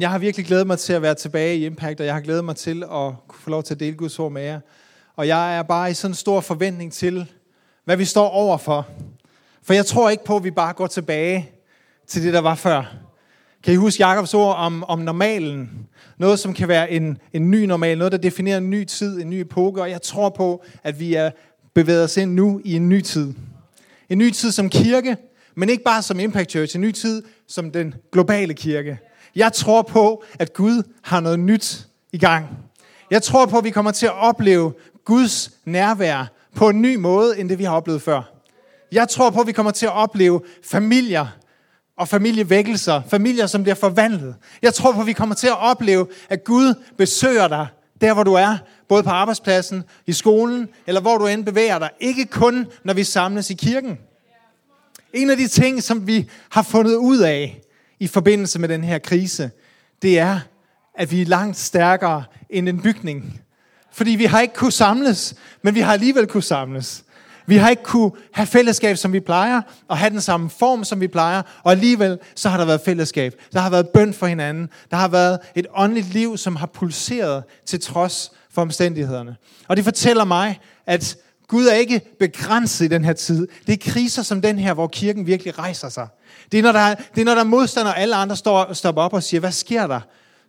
Jeg har virkelig glædet mig til at være tilbage i Impact, og jeg har glædet mig til at få lov til at dele Guds ord med jer. Og jeg er bare i sådan en stor forventning til, hvad vi står overfor. For jeg tror ikke på, at vi bare går tilbage til det, der var før. Kan I huske Jakobs ord om, om normalen? Noget, som kan være en, en ny normal, noget, der definerer en ny tid, en ny epoke. Og jeg tror på, at vi er bevæget os ind nu i en ny tid. En ny tid som kirke, men ikke bare som Impact Church. En ny tid som den globale kirke. Jeg tror på, at Gud har noget nyt i gang. Jeg tror på, at vi kommer til at opleve Guds nærvær på en ny måde, end det vi har oplevet før. Jeg tror på, at vi kommer til at opleve familier og familievækkelser. Familier, som bliver forvandlet. Jeg tror på, at vi kommer til at opleve, at Gud besøger dig der, hvor du er. Både på arbejdspladsen, i skolen, eller hvor du end bevæger dig. Ikke kun, når vi samles i kirken. En af de ting, som vi har fundet ud af i forbindelse med den her krise, det er, at vi er langt stærkere end en bygning. Fordi vi har ikke kunne samles, men vi har alligevel kunne samles. Vi har ikke kunne have fællesskab, som vi plejer, og have den samme form, som vi plejer, og alligevel så har der været fællesskab. Der har været bøn for hinanden. Der har været et åndeligt liv, som har pulseret til trods for omstændighederne. Og det fortæller mig, at Gud er ikke begrænset i den her tid. Det er kriser som den her, hvor kirken virkelig rejser sig. Det er, når der, det er, når der er modstander, og alle andre står, stopper op og siger, hvad sker der?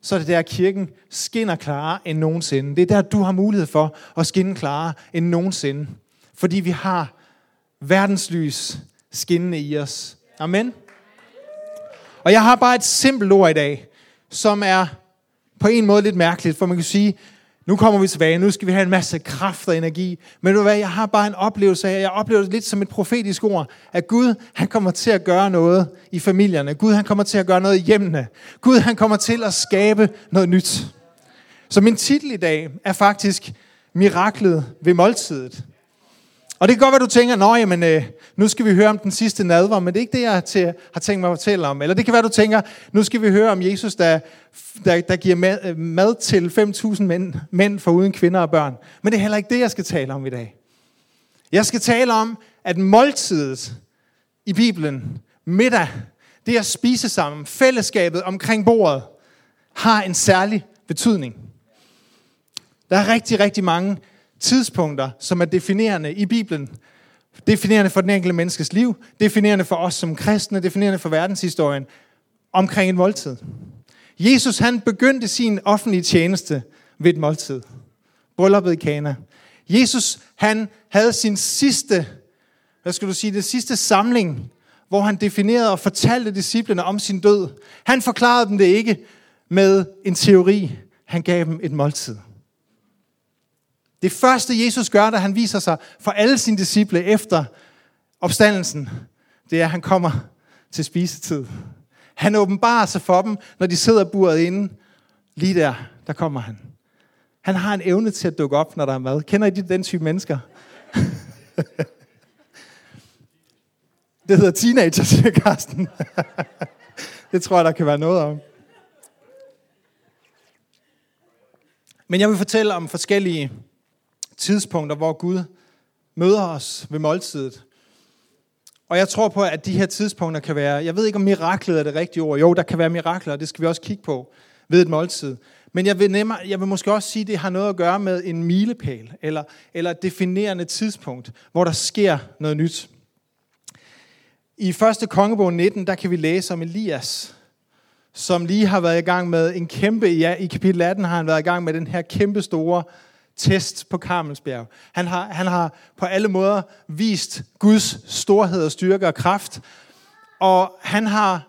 Så er det der, kirken skinner klarere end nogensinde. Det er der, du har mulighed for at skinne klarere end nogensinde. Fordi vi har verdenslys skinnende i os. Amen. Og jeg har bare et simpelt ord i dag, som er på en måde lidt mærkeligt, for man kan sige, nu kommer vi tilbage, nu skal vi have en masse kraft og energi. Men du hvad, jeg har bare en oplevelse af, jeg oplever det lidt som et profetisk ord, at Gud, han kommer til at gøre noget i familierne. Gud, han kommer til at gøre noget i hjemmene. Gud, han kommer til at skabe noget nyt. Så min titel i dag er faktisk Miraklet ved måltidet. Og det kan godt være, du tænker, nå jamen, øh, nu skal vi høre om den sidste nadver, men det er ikke det, jeg til, har tænkt mig at fortælle om. Eller det kan være, du tænker, nu skal vi høre om Jesus, der, der, der giver mad, øh, mad til 5.000 mænd, mænd for uden kvinder og børn. Men det er heller ikke det, jeg skal tale om i dag. Jeg skal tale om, at måltidet i Bibelen, middag, det at spise sammen, fællesskabet omkring bordet, har en særlig betydning. Der er rigtig, rigtig mange tidspunkter, som er definerende i Bibelen. Definerende for den enkelte menneskes liv, definerende for os som kristne, definerende for verdenshistorien omkring en måltid. Jesus han begyndte sin offentlige tjeneste ved et måltid. Brylluppet i Kana. Jesus han havde sin sidste, hvad skal du sige, det sidste samling, hvor han definerede og fortalte disciplene om sin død. Han forklarede dem det ikke med en teori. Han gav dem et måltid. Det første Jesus gør, da han viser sig for alle sine disciple efter opstandelsen, det er, at han kommer til spisetid. Han åbenbarer sig for dem, når de sidder buret inde. Lige der, der kommer han. Han har en evne til at dukke op, når der er mad. Kender I den type mennesker? det hedder teenager, siger Karsten. det tror jeg, der kan være noget om. Men jeg vil fortælle om forskellige tidspunkter, hvor Gud møder os ved måltidet. Og jeg tror på, at de her tidspunkter kan være, jeg ved ikke om miraklet er det rigtige ord, jo, der kan være mirakler, og det skal vi også kigge på ved et måltid. Men jeg vil, nemmere, jeg vil måske også sige, at det har noget at gøre med en milepæl, eller, eller et definerende tidspunkt, hvor der sker noget nyt. I 1. kongebog 19, der kan vi læse om Elias, som lige har været i gang med en kæmpe, ja, i kapitel 18 har han været i gang med den her kæmpe store test på Karmelsbjerg. Han har, han har på alle måder vist Guds storhed og styrke og kraft. Og han har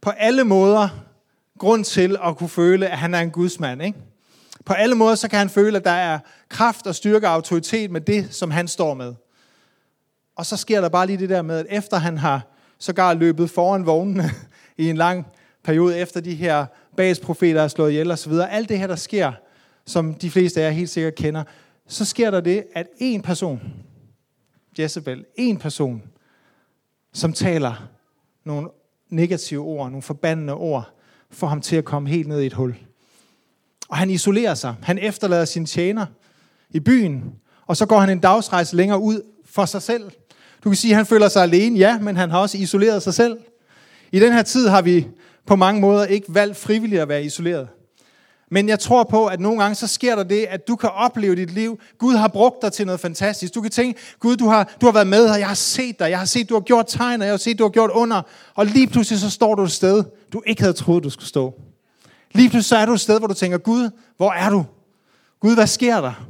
på alle måder grund til at kunne føle, at han er en gudsmand. Ikke? På alle måder så kan han føle, at der er kraft og styrke og autoritet med det, som han står med. Og så sker der bare lige det der med, at efter han har sågar løbet foran vognene i en lang periode, efter de her bagsprofeter er slået ihjel osv., alt det her, der sker, som de fleste af jer helt sikkert kender, så sker der det, at en person, Jezebel, en person, som taler nogle negative ord, nogle forbandende ord, får ham til at komme helt ned i et hul. Og han isolerer sig. Han efterlader sin tjener i byen, og så går han en dagsrejse længere ud for sig selv. Du kan sige, at han føler sig alene, ja, men han har også isoleret sig selv. I den her tid har vi på mange måder ikke valgt frivilligt at være isoleret. Men jeg tror på, at nogle gange så sker der det, at du kan opleve dit liv. Gud har brugt dig til noget fantastisk. Du kan tænke, Gud, du har, du har været med her, jeg har set dig, jeg har set, du har gjort tegn, og jeg har set, du har gjort under. Og lige pludselig så står du et sted, du ikke havde troet, du skulle stå. Lige pludselig så er du et sted, hvor du tænker, Gud, hvor er du? Gud, hvad sker der?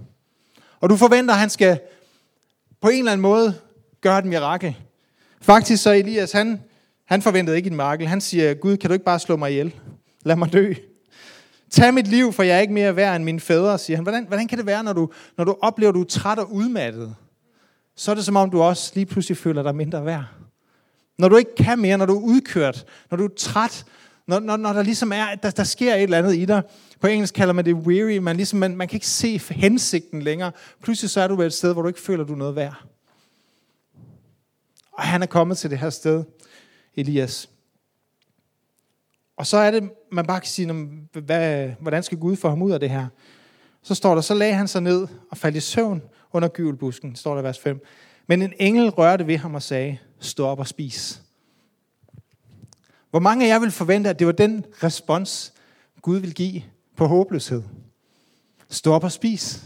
Og du forventer, at han skal på en eller anden måde gøre et mirakel. Faktisk så Elias, han, han forventede ikke et mirakel. Han siger, Gud, kan du ikke bare slå mig ihjel? Lad mig dø. Tag mit liv, for jeg er ikke mere værd end mine fædre, siger han. Hvordan, hvordan kan det være, når du, når du oplever, at du er træt og udmattet? Så er det som om, du også lige pludselig føler dig mindre værd. Når du ikke kan mere, når du er udkørt, når du er træt, når, når, når der ligesom er, der, der sker et eller andet i dig. På engelsk kalder man det weary. Man, ligesom, man, man kan ikke se hensigten længere. Pludselig så er du et sted, hvor du ikke føler, du er noget værd. Og han er kommet til det her sted, Elias. Og så er det, man bare kan sige, hvad, hvordan skal Gud få ham ud af det her? Så står der, så lagde han sig ned og faldt i søvn under gyvelbusken, står der vers 5. Men en engel rørte ved ham og sagde, stå op og spis. Hvor mange af jer vil forvente, at det var den respons, Gud vil give på håbløshed? Stå op og spis.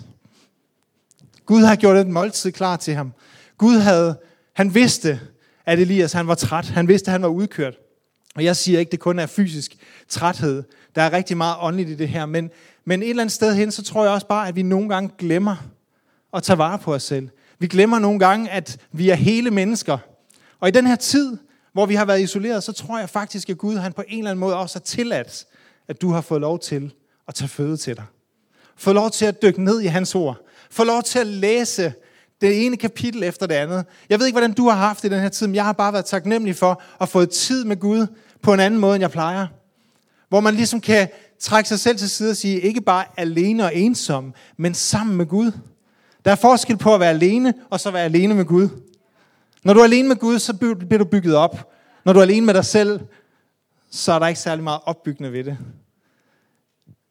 Gud har gjort et måltid klar til ham. Gud havde, han vidste, at Elias han var træt. Han vidste, at han var udkørt. Og jeg siger ikke, det kun er fysisk træthed. Der er rigtig meget åndeligt i det her. Men, men et eller andet sted hen, så tror jeg også bare, at vi nogle gange glemmer at tage vare på os selv. Vi glemmer nogle gange, at vi er hele mennesker. Og i den her tid, hvor vi har været isoleret, så tror jeg faktisk, at Gud han på en eller anden måde også har tilladt, at du har fået lov til at tage føde til dig. Få lov til at dykke ned i hans ord. Få lov til at læse det ene kapitel efter det andet. Jeg ved ikke, hvordan du har haft det i den her tid, men jeg har bare været taknemmelig for at få tid med Gud på en anden måde, end jeg plejer. Hvor man ligesom kan trække sig selv til side og sige, ikke bare alene og ensom, men sammen med Gud. Der er forskel på at være alene, og så være alene med Gud. Når du er alene med Gud, så bliver du bygget op. Når du er alene med dig selv, så er der ikke særlig meget opbyggende ved det.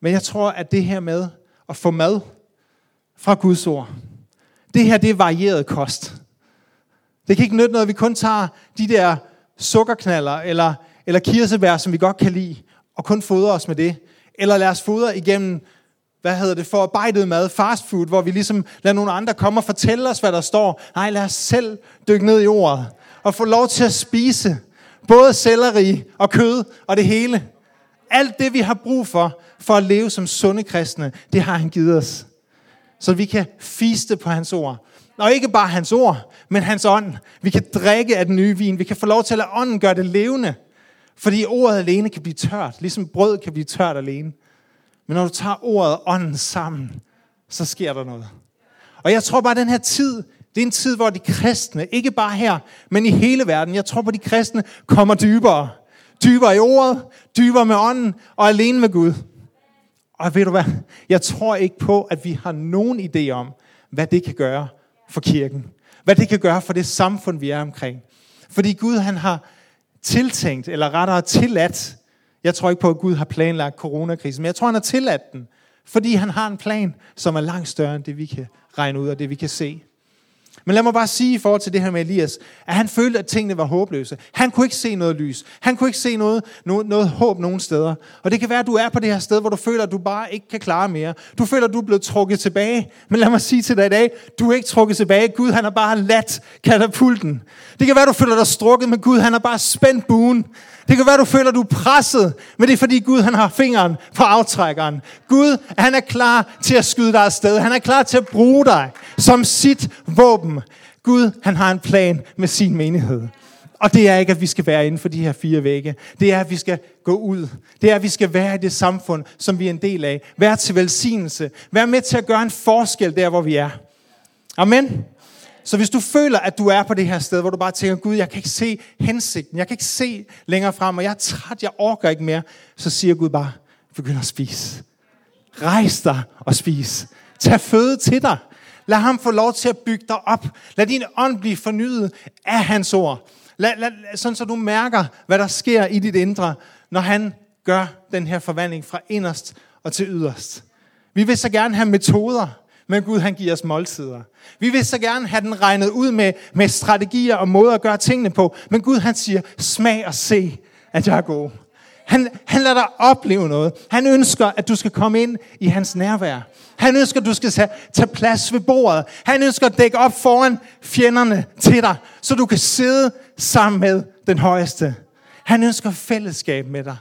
Men jeg tror, at det her med at få mad fra Guds ord, det her det er varieret kost. Det kan ikke nytte noget, at vi kun tager de der sukkerknaller eller, eller kirsebær, som vi godt kan lide, og kun fodre os med det. Eller lad os fodre igennem, hvad hedder det, forarbejdet mad, fast food, hvor vi ligesom lader nogle andre komme og fortælle os, hvad der står. Nej, lad os selv dykke ned i ordet og få lov til at spise både selleri og kød og det hele. Alt det, vi har brug for, for at leve som sunde kristne, det har han givet os så vi kan fiste på hans ord. Og ikke bare hans ord, men hans ånd. Vi kan drikke af den nye vin. Vi kan få lov til at lade ånden gøre det levende. Fordi ordet alene kan blive tørt, ligesom brød kan blive tørt alene. Men når du tager ordet og ånden sammen, så sker der noget. Og jeg tror bare, at den her tid, det er en tid, hvor de kristne, ikke bare her, men i hele verden, jeg tror på, at de kristne kommer dybere. Dybere i ordet, dybere med ånden og alene med Gud. Og ved du hvad? Jeg tror ikke på, at vi har nogen idé om, hvad det kan gøre for kirken. Hvad det kan gøre for det samfund, vi er omkring. Fordi Gud han har tiltænkt, eller rettere tilladt, jeg tror ikke på, at Gud har planlagt coronakrisen, men jeg tror, han har tilladt den, fordi han har en plan, som er langt større end det, vi kan regne ud og det, vi kan se. Men lad mig bare sige i forhold til det her med Elias, at han følte, at tingene var håbløse. Han kunne ikke se noget lys. Han kunne ikke se noget, noget, noget håb nogen steder. Og det kan være, at du er på det her sted, hvor du føler, at du bare ikke kan klare mere. Du føler, at du er blevet trukket tilbage. Men lad mig sige til dig i dag, du er ikke trukket tilbage. Gud, han har bare ladt katapulten. Det kan være, at du føler dig strukket, men Gud, han har bare spændt buen. Det kan være, du føler, du er presset, men det er fordi Gud han har fingeren på aftrækkeren. Gud, han er klar til at skyde dig afsted. Han er klar til at bruge dig som sit våben. Gud, han har en plan med sin menighed. Og det er ikke, at vi skal være inden for de her fire vægge. Det er, at vi skal gå ud. Det er, at vi skal være i det samfund, som vi er en del af. Vær til velsignelse. Vær med til at gøre en forskel der, hvor vi er. Amen. Så hvis du føler, at du er på det her sted, hvor du bare tænker, Gud, jeg kan ikke se hensigten, jeg kan ikke se længere frem, og jeg er træt, jeg orker ikke mere, så siger Gud bare, begynd at spise. Rejs dig og spis. Tag føde til dig. Lad ham få lov til at bygge dig op. Lad din ånd blive fornyet af hans ord. Lad, lad, sådan så du mærker, hvad der sker i dit indre, når han gør den her forvandling fra inderst og til yderst. Vi vil så gerne have metoder, men Gud han giver os måltider. Vi vil så gerne have den regnet ud med, med strategier og måder at gøre tingene på. Men Gud han siger, smag og se, at jeg er god. Han, han lader dig opleve noget. Han ønsker, at du skal komme ind i hans nærvær. Han ønsker, at du skal tage, tage plads ved bordet. Han ønsker at dække op foran fjenderne til dig, så du kan sidde sammen med den højeste. Han ønsker fællesskab med dig.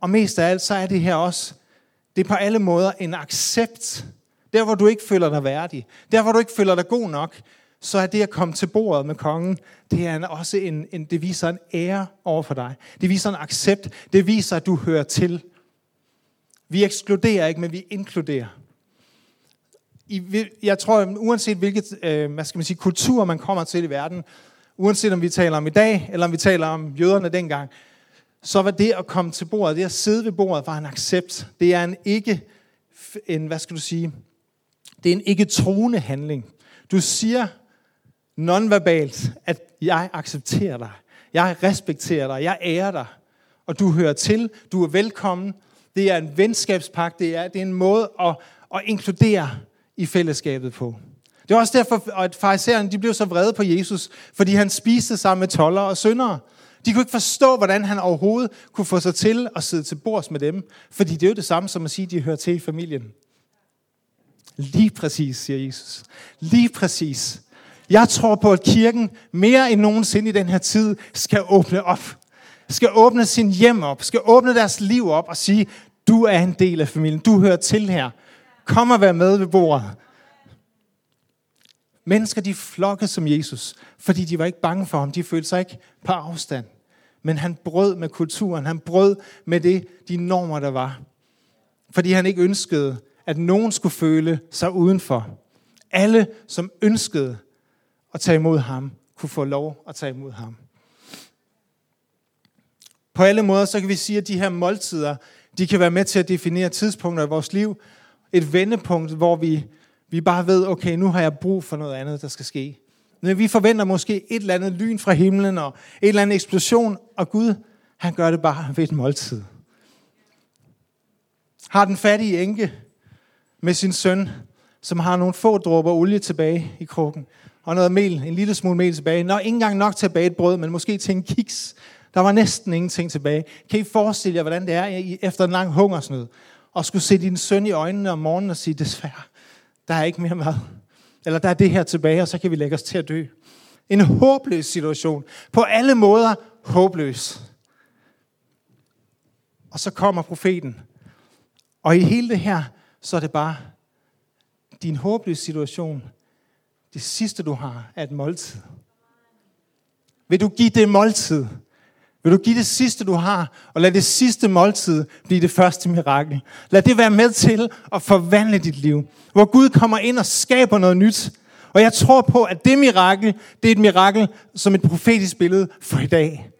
Og mest af alt, så er det her også, det er på alle måder en accept. Der, hvor du ikke føler dig værdig. Der, hvor du ikke føler dig god nok så er det at komme til bordet med kongen, det er også en, en, det viser en ære over for dig. Det viser en accept. Det viser, at du hører til. Vi ekskluderer ikke, men vi inkluderer. I, jeg tror, uanset hvilket øh, hvad skal man sige, kultur man kommer til i verden, uanset om vi taler om i dag, eller om vi taler om jøderne dengang, så var det at komme til bordet, det at sidde ved bordet, var en accept. Det er en ikke, en, hvad skal du sige, det er en ikke troende handling. Du siger nonverbalt, at jeg accepterer dig. Jeg respekterer dig. Jeg ærer dig. Og du hører til. Du er velkommen. Det er en venskabspagt. Det er, det er en måde at, at inkludere i fællesskabet på. Det er også derfor, at farisæerne de blev så vrede på Jesus, fordi han spiste sammen med toller og syndere. De kunne ikke forstå, hvordan han overhovedet kunne få sig til at sidde til bords med dem, fordi det er jo det samme som at sige, at de hører til i familien. Lige præcis, siger Jesus. Lige præcis. Jeg tror på, at kirken mere end nogensinde i den her tid skal åbne op. Skal åbne sin hjem op. Skal åbne deres liv op og sige, du er en del af familien. Du hører til her. Kom og vær med ved bordet. Mennesker, de flokkede som Jesus, fordi de var ikke bange for ham. De følte sig ikke på afstand. Men han brød med kulturen. Han brød med det, de normer, der var. Fordi han ikke ønskede, at nogen skulle føle sig udenfor. Alle, som ønskede at tage imod ham, kunne få lov at tage imod ham. På alle måder, så kan vi sige, at de her måltider, de kan være med til at definere tidspunkter i vores liv. Et vendepunkt, hvor vi, vi bare ved, okay, nu har jeg brug for noget andet, der skal ske. Men vi forventer måske et eller andet lyn fra himlen, og et eller anden eksplosion, og Gud, han gør det bare ved et måltid. Har den fattige enke med sin søn, som har nogle få dråber olie tilbage i krukken, og noget mel, en lille smule mel tilbage. Nå, ikke engang nok til at bage et brød, men måske til en kiks. Der var næsten ingenting tilbage. Kan I forestille jer, hvordan det er efter en lang hungersnød? Og skulle se din søn i øjnene om morgenen og sige, desværre, der er ikke mere mad. Eller der er det her tilbage, og så kan vi lægge os til at dø. En håbløs situation. På alle måder håbløs. Og så kommer profeten. Og i hele det her, så er det bare din håbløse situation det sidste, du har, er et måltid. Vil du give det måltid? Vil du give det sidste, du har, og lad det sidste måltid blive det første mirakel? Lad det være med til at forvandle dit liv, hvor Gud kommer ind og skaber noget nyt. Og jeg tror på, at det mirakel, det er et mirakel som et profetisk billede for i dag.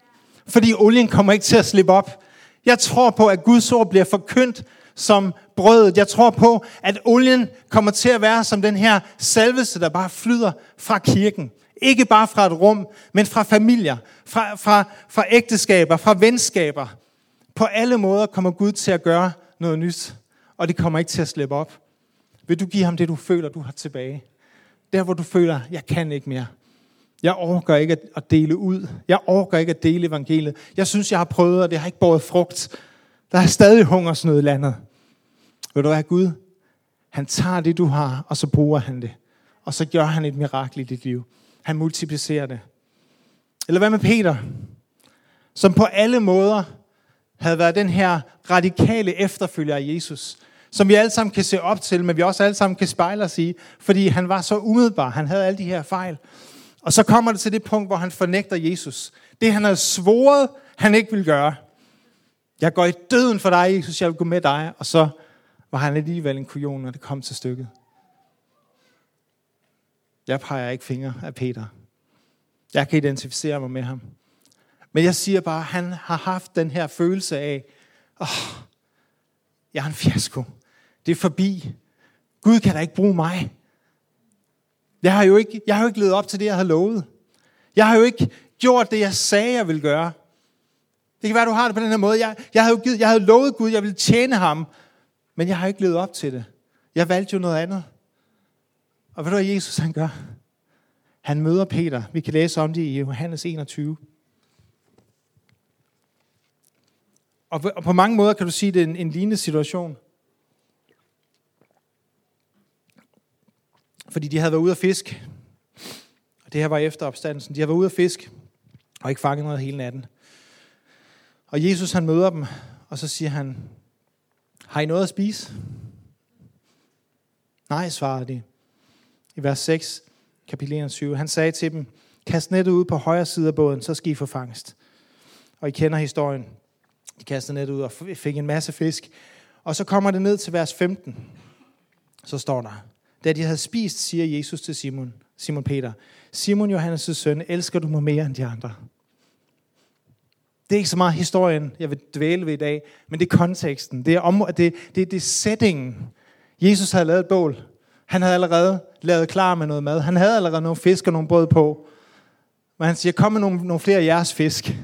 Fordi olien kommer ikke til at slippe op. Jeg tror på, at Guds ord bliver forkyndt som brødet. Jeg tror på, at olien kommer til at være som den her salvelse, der bare flyder fra kirken. Ikke bare fra et rum, men fra familier, fra, fra, fra ægteskaber, fra venskaber. På alle måder kommer Gud til at gøre noget nyt, og det kommer ikke til at slippe op. Vil du give ham det, du føler, du har tilbage? Der, hvor du føler, jeg kan ikke mere. Jeg overgår ikke at dele ud. Jeg overgår ikke at dele evangeliet. Jeg synes, jeg har prøvet, og det har ikke båret frugt. Der er stadig hungersnød i landet. Ved du hvad, Gud? Han tager det, du har, og så bruger han det. Og så gør han et mirakel i dit liv. Han multiplicerer det. Eller hvad med Peter? Som på alle måder havde været den her radikale efterfølger af Jesus. Som vi alle sammen kan se op til, men vi også alle sammen kan spejle os i. Fordi han var så umiddelbar. Han havde alle de her fejl. Og så kommer det til det punkt, hvor han fornægter Jesus. Det han havde svoret, han ikke ville gøre. Jeg går i døden for dig, Jesus, jeg vil gå med dig. Og så var han alligevel en kujon, når det kom til stykket. Jeg peger ikke fingre af Peter. Jeg kan identificere mig med ham. Men jeg siger bare, at han har haft den her følelse af, åh, oh, jeg er en fiasko. Det er forbi. Gud kan da ikke bruge mig. Jeg har jo ikke, jeg har jo ikke levet op til det, jeg havde lovet. Jeg har jo ikke gjort det, jeg sagde, jeg ville gøre. Det kan være, du har det på den her måde. Jeg, jeg, havde, givet, jeg havde lovet Gud, jeg ville tjene ham, men jeg har ikke levet op til det. Jeg valgte jo noget andet. Og ved du, hvad Jesus han gør? Han møder Peter. Vi kan læse om det i Johannes 21. Og, og på mange måder kan du sige, at det er en, en lignende situation. Fordi de havde været ude at fiske. Og det her var efter opstandelsen. De havde været ude at fiske og ikke fanget noget hele natten. Og Jesus han møder dem, og så siger han, har I noget at spise? Nej, svarede de. I vers 6, kapitel 21. Han sagde til dem, kast nettet ud på højre side af båden, så skal I få fangst. Og I kender historien. De kastede nettet ud og fik en masse fisk. Og så kommer det ned til vers 15. Så står der, da de havde spist, siger Jesus til Simon, Simon Peter, Simon Johannes' søn, elsker du mig mere end de andre? Det er ikke så meget historien, jeg vil dvæle ved i dag, men det er konteksten. Det er, om, det, det, det er settingen. Jesus havde lavet et bål. Han havde allerede lavet klar med noget mad. Han havde allerede nogle fisk og nogle brød på. Men han siger, kom med nogle, nogle flere af jeres fisk.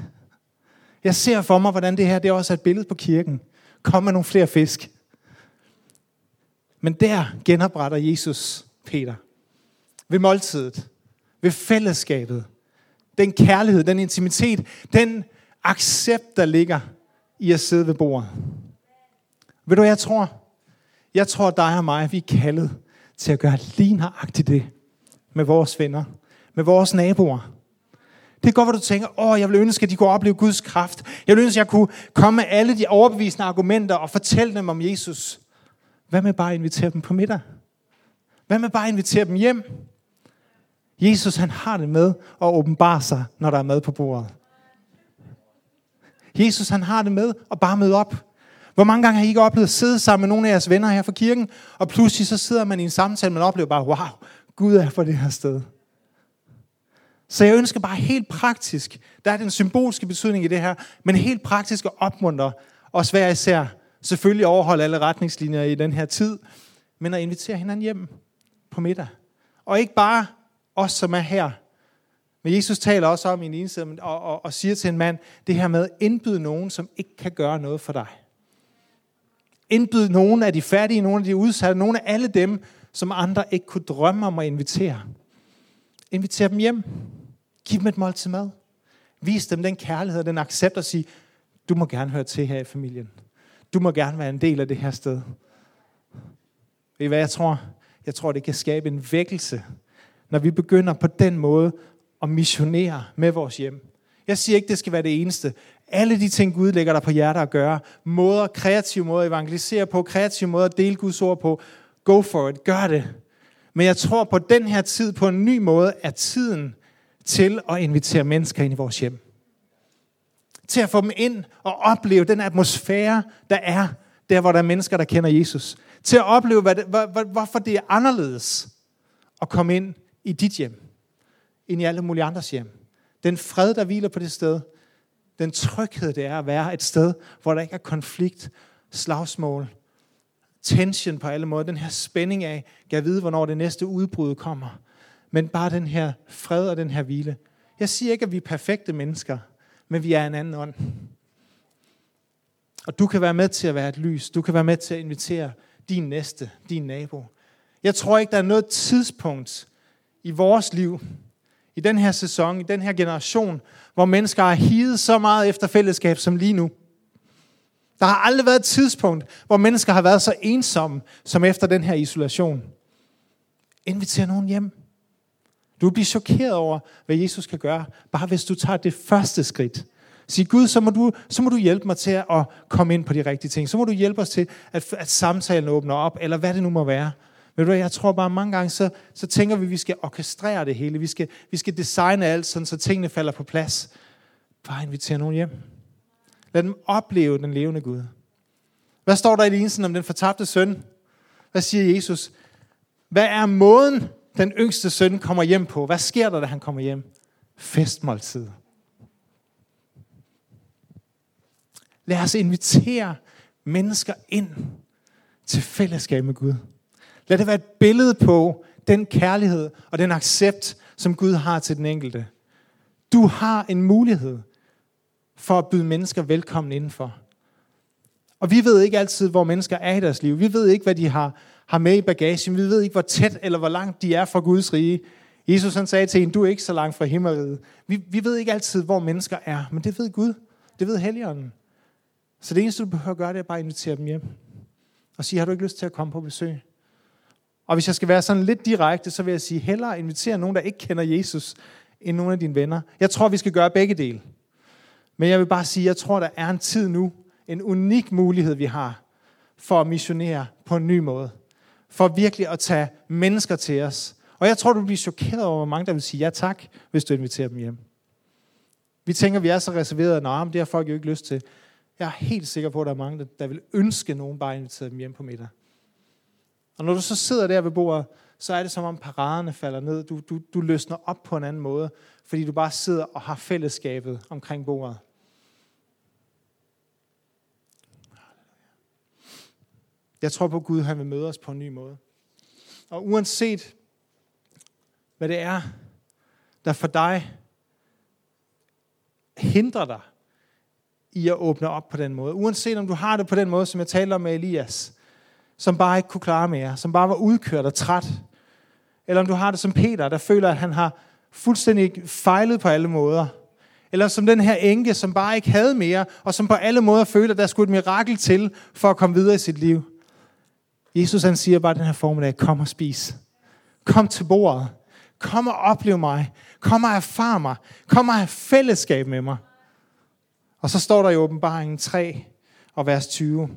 Jeg ser for mig, hvordan det her det er også et billede på kirken. Kom med nogle flere fisk. Men der genopretter Jesus Peter. Ved måltidet. Ved fællesskabet. Den kærlighed, den intimitet, den accept, der ligger i at sidde ved bordet. Ved du, hvad jeg tror? Jeg tror, at dig og mig, vi er kaldet til at gøre lige nøjagtigt det med vores venner, med vores naboer. Det er godt være, du tænker, åh, jeg vil ønske, at de kunne opleve Guds kraft. Jeg vil ønske, at jeg kunne komme med alle de overbevisende argumenter og fortælle dem om Jesus. Hvad med bare at invitere dem på middag? Hvad med bare at invitere dem hjem? Jesus, han har det med at åbenbare sig, når der er mad på bordet. Jesus, han har det med at bare møde op. Hvor mange gange har I ikke oplevet at sidde sammen med nogle af jeres venner her fra kirken, og pludselig så sidder man i en samtale, man oplever bare, wow, Gud er for det her sted. Så jeg ønsker bare helt praktisk, der er den symbolske betydning i det her, men helt praktisk at opmuntre os hver især, selvfølgelig overholde alle retningslinjer i den her tid, men at invitere hinanden hjem på middag. Og ikke bare os, som er her, men Jesus taler også om i en eneste, og, og, og siger til en mand, det her med at indbyde nogen, som ikke kan gøre noget for dig. Indbyde nogen af de fattige, nogen af de udsatte, nogle af alle dem, som andre ikke kunne drømme om at invitere. Inviter dem hjem. Giv dem et måltid mad. Vis dem den kærlighed og den accept og sige, du må gerne høre til her i familien. Du må gerne være en del af det her sted. Ved I hvad jeg tror? Jeg tror, det kan skabe en vækkelse, når vi begynder på den måde at missionere med vores hjem. Jeg siger ikke, det skal være det eneste. Alle de ting, Gud lægger der på hjertet at gøre, måder, kreative måder at evangelisere på, kreative måder at dele Guds ord på, go for it, gør det. Men jeg tror på den her tid, på en ny måde, er tiden til at invitere mennesker ind i vores hjem. Til at få dem ind og opleve den atmosfære, der er der, hvor der er mennesker, der kender Jesus. Til at opleve, hvad det, hvor, hvorfor det er anderledes at komme ind i dit hjem end i alle mulige andres hjem. Den fred, der hviler på det sted. Den tryghed, det er at være et sted, hvor der ikke er konflikt, slagsmål, tension på alle måder. Den her spænding af, kan vide, hvornår det næste udbrud kommer. Men bare den her fred og den her hvile. Jeg siger ikke, at vi er perfekte mennesker, men vi er en anden ånd. Og du kan være med til at være et lys. Du kan være med til at invitere din næste, din nabo. Jeg tror ikke, der er noget tidspunkt i vores liv, i den her sæson, i den her generation, hvor mennesker har higet så meget efter fællesskab som lige nu. Der har aldrig været et tidspunkt, hvor mennesker har været så ensomme som efter den her isolation. Inviter nogen hjem. Du vil blive chokeret over, hvad Jesus kan gøre, bare hvis du tager det første skridt. Sig Gud, så må, du, så må du hjælpe mig til at komme ind på de rigtige ting. Så må du hjælpe os til, at, at samtalen åbner op, eller hvad det nu må være. Ved du jeg tror bare mange gange, så, så tænker vi, at vi skal orkestrere det hele. Vi skal, vi skal designe alt, sådan, så tingene falder på plads. Bare inviter nogen hjem. Lad dem opleve den levende Gud. Hvad står der i lignelsen om den fortabte søn? Hvad siger Jesus? Hvad er måden, den yngste søn kommer hjem på? Hvad sker der, da han kommer hjem? Festmåltid. Lad os invitere mennesker ind til fællesskab med Gud. Lad det være et billede på den kærlighed og den accept, som Gud har til den enkelte. Du har en mulighed for at byde mennesker velkommen indenfor. Og vi ved ikke altid, hvor mennesker er i deres liv. Vi ved ikke, hvad de har, har med i bagagen. Vi ved ikke, hvor tæt eller hvor langt de er fra Guds rige. Jesus han sagde til en, du er ikke så langt fra himmeriget. Vi, vi ved ikke altid, hvor mennesker er, men det ved Gud. Det ved Helligånden. Så det eneste, du behøver at gøre, det er bare at invitere dem hjem. Og sige, har du ikke lyst til at komme på besøg? Og hvis jeg skal være sådan lidt direkte, så vil jeg sige, hellere invitere nogen, der ikke kender Jesus, end nogle af dine venner. Jeg tror, vi skal gøre begge dele. Men jeg vil bare sige, jeg tror, der er en tid nu, en unik mulighed, vi har, for at missionere på en ny måde. For virkelig at tage mennesker til os. Og jeg tror, du bliver chokeret over, hvor mange der vil sige ja tak, hvis du inviterer dem hjem. Vi tænker, vi er så reserverede, nej, det har folk jo ikke lyst til. Jeg er helt sikker på, at der er mange, der vil ønske nogen bare invitere dem hjem på middag. Og når du så sidder der ved bordet, så er det som om paraderne falder ned. Du, du, du løsner op på en anden måde, fordi du bare sidder og har fællesskabet omkring bordet. Jeg tror på, at Gud han vil møde os på en ny måde. Og uanset hvad det er, der for dig hindrer dig i at åbne op på den måde. Uanset om du har det på den måde, som jeg talte om med Elias, som bare ikke kunne klare mere, som bare var udkørt og træt. Eller om du har det som Peter, der føler, at han har fuldstændig fejlet på alle måder. Eller som den her enke, som bare ikke havde mere, og som på alle måder føler, at der skulle et mirakel til for at komme videre i sit liv. Jesus han siger bare den her formiddag, kom og spis. Kom til bordet. Kom og oplev mig. Kom og erfar mig. Kom og have fællesskab med mig. Og så står der i åbenbaringen 3 og vers 20.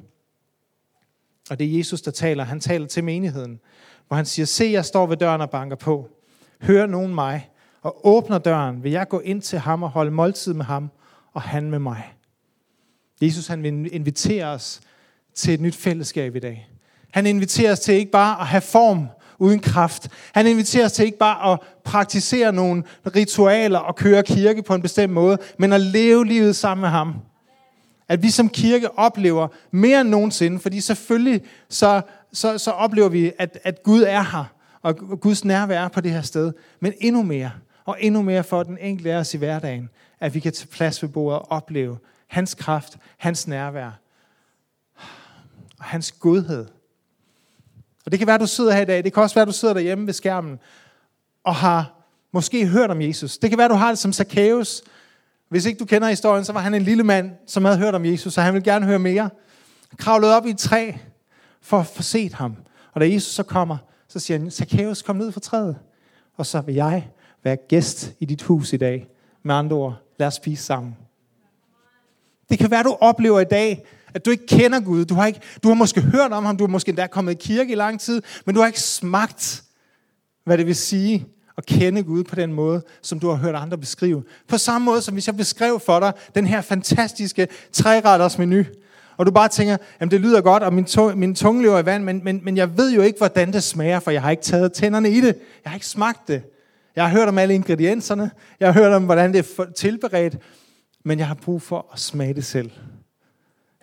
Og det er Jesus, der taler. Han taler til menigheden, hvor han siger, se, jeg står ved døren og banker på. Hør nogen mig, og åbner døren, vil jeg gå ind til ham og holde måltid med ham, og han med mig. Jesus han vil invitere os til et nyt fællesskab i dag. Han inviterer os til ikke bare at have form uden kraft. Han inviterer os til ikke bare at praktisere nogle ritualer og køre kirke på en bestemt måde, men at leve livet sammen med ham. At vi som kirke oplever mere end nogensinde, fordi selvfølgelig så, så, så oplever vi, at, at Gud er her, og Guds nærvær er på det her sted, men endnu mere, og endnu mere for den enkelte af os i hverdagen, at vi kan tage plads ved bordet og opleve hans kraft, hans nærvær, og hans godhed. Og det kan være, at du sidder her i dag. Det kan også være, at du sidder derhjemme ved skærmen og har måske hørt om Jesus. Det kan være, at du har det som Zacchaeus. Hvis ikke du kender historien, så var han en lille mand, som havde hørt om Jesus, så han ville gerne høre mere. Han kravlede op i et træ for at få set ham. Og da Jesus så kommer, så siger han, Zacchaeus, kom ned fra træet. Og så vil jeg være gæst i dit hus i dag. Med andre ord, lad os spise sammen. Det kan være, du oplever i dag, at du ikke kender Gud. Du har, ikke, du har måske hørt om ham, du har måske endda kommet i kirke i lang tid, men du har ikke smagt, hvad det vil sige at kende Gud på den måde, som du har hørt andre beskrive. På samme måde, som hvis jeg beskrev for dig den her fantastiske træretters menu, og du bare tænker, jamen det lyder godt, og min, to, min tunge lever i vand, men, men, men jeg ved jo ikke, hvordan det smager, for jeg har ikke taget tænderne i det. Jeg har ikke smagt det. Jeg har hørt om alle ingredienserne. Jeg har hørt om, hvordan det er tilberedt. Men jeg har brug for at smage det selv.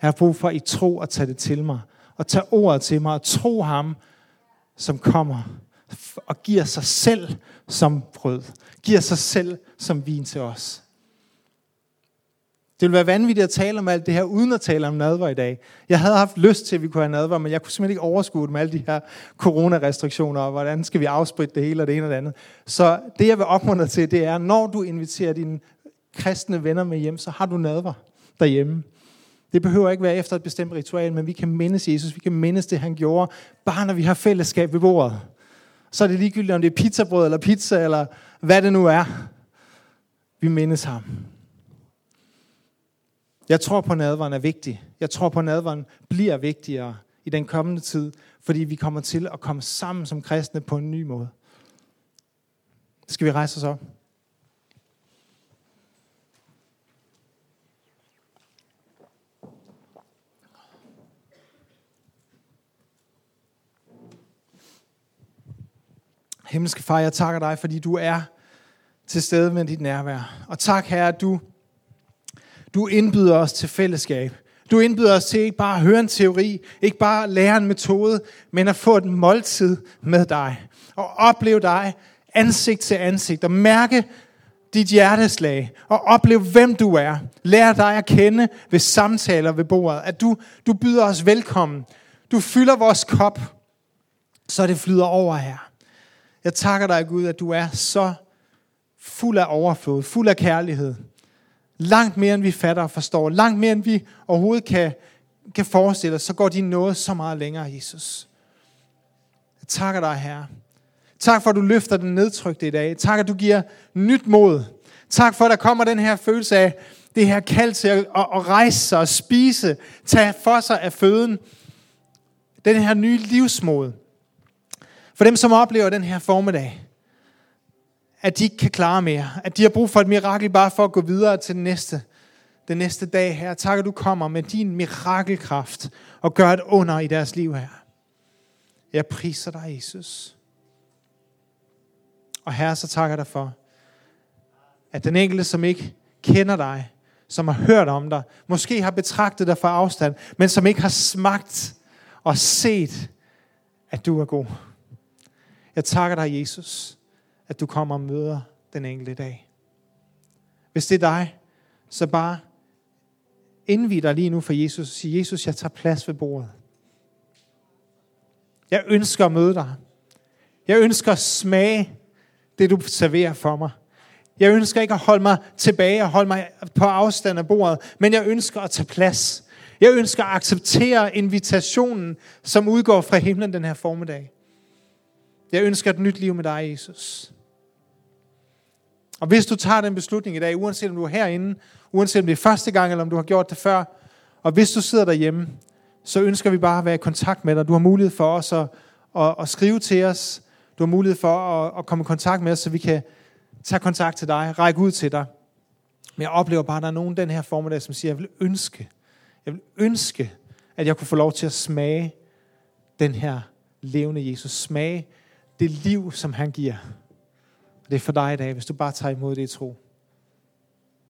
Jeg har brug for i tro at tage det til mig. Og tage ordet til mig og tro ham, som kommer og giver sig selv som brød. Giver sig selv som vin til os. Det ville være vanvittigt at tale om alt det her, uden at tale om nadver i dag. Jeg havde haft lyst til, at vi kunne have nadver, men jeg kunne simpelthen ikke overskue det med alle de her coronarestriktioner, og hvordan skal vi afspritte det hele og det ene og det andet. Så det, jeg vil opmuntre til, det er, når du inviterer dine kristne venner med hjem, så har du nadver derhjemme. Det behøver ikke være efter et bestemt ritual, men vi kan mindes Jesus, vi kan mindes det, han gjorde, bare når vi har fællesskab ved bordet. Så er det ligegyldigt, om det er pizzabrød eller pizza, eller hvad det nu er. Vi mindes ham. Jeg tror på, at nadveren er vigtig. Jeg tror på, at nadveren bliver vigtigere i den kommende tid, fordi vi kommer til at komme sammen som kristne på en ny måde. Skal vi rejse os op? Himmelske far, jeg takker dig, fordi du er til stede med dit nærvær. Og tak, Herre, at du, du indbyder os til fællesskab. Du indbyder os til ikke bare at høre en teori, ikke bare lære en metode, men at få et måltid med dig. Og opleve dig ansigt til ansigt. Og mærke dit hjerteslag. Og opleve, hvem du er. Lær dig at kende ved samtaler ved bordet. At du, du byder os velkommen. Du fylder vores kop, så det flyder over her. Jeg takker dig, Gud, at du er så fuld af overflod, fuld af kærlighed. Langt mere, end vi fatter og forstår. Langt mere, end vi overhovedet kan, kan forestille os. Så går din noget så meget længere, Jesus. Jeg takker dig, Herre. Tak for, at du løfter den nedtrykte i dag. Tak, at du giver nyt mod. Tak for, at der kommer den her følelse af, det her kald til at, at, at rejse sig og spise, tage for sig af føden. Den her nye livsmod. For dem, som oplever den her formiddag, at de ikke kan klare mere. At de har brug for et mirakel bare for at gå videre til den næste, den næste dag her. Tak, at du kommer med din mirakelkraft og gør et under i deres liv her. Jeg priser dig, Jesus. Og herre, så takker jeg dig for, at den enkelte, som ikke kender dig, som har hørt om dig, måske har betragtet dig fra afstand, men som ikke har smagt og set, at du er god. Jeg takker dig, Jesus, at du kommer og møder den enkelte dag. Hvis det er dig, så bare indvid dig lige nu for Jesus og sig, Jesus, jeg tager plads ved bordet. Jeg ønsker at møde dig. Jeg ønsker at smage det, du serverer for mig. Jeg ønsker ikke at holde mig tilbage og holde mig på afstand af bordet, men jeg ønsker at tage plads. Jeg ønsker at acceptere invitationen, som udgår fra himlen den her formiddag. Jeg ønsker et nyt liv med dig, Jesus. Og hvis du tager den beslutning i dag, uanset om du er herinde, uanset om det er første gang, eller om du har gjort det før, og hvis du sidder derhjemme, så ønsker vi bare at være i kontakt med dig. Du har mulighed for os at, at, at skrive til os. Du har mulighed for at, at komme i kontakt med os, så vi kan tage kontakt til dig, række ud til dig. Men jeg oplever bare, at der er nogen den her formiddag, som siger, jeg vil ønske, jeg vil ønske, at jeg kunne få lov til at smage den her levende Jesus. Smage det liv, som han giver. Det er for dig i dag, hvis du bare tager imod det i tro.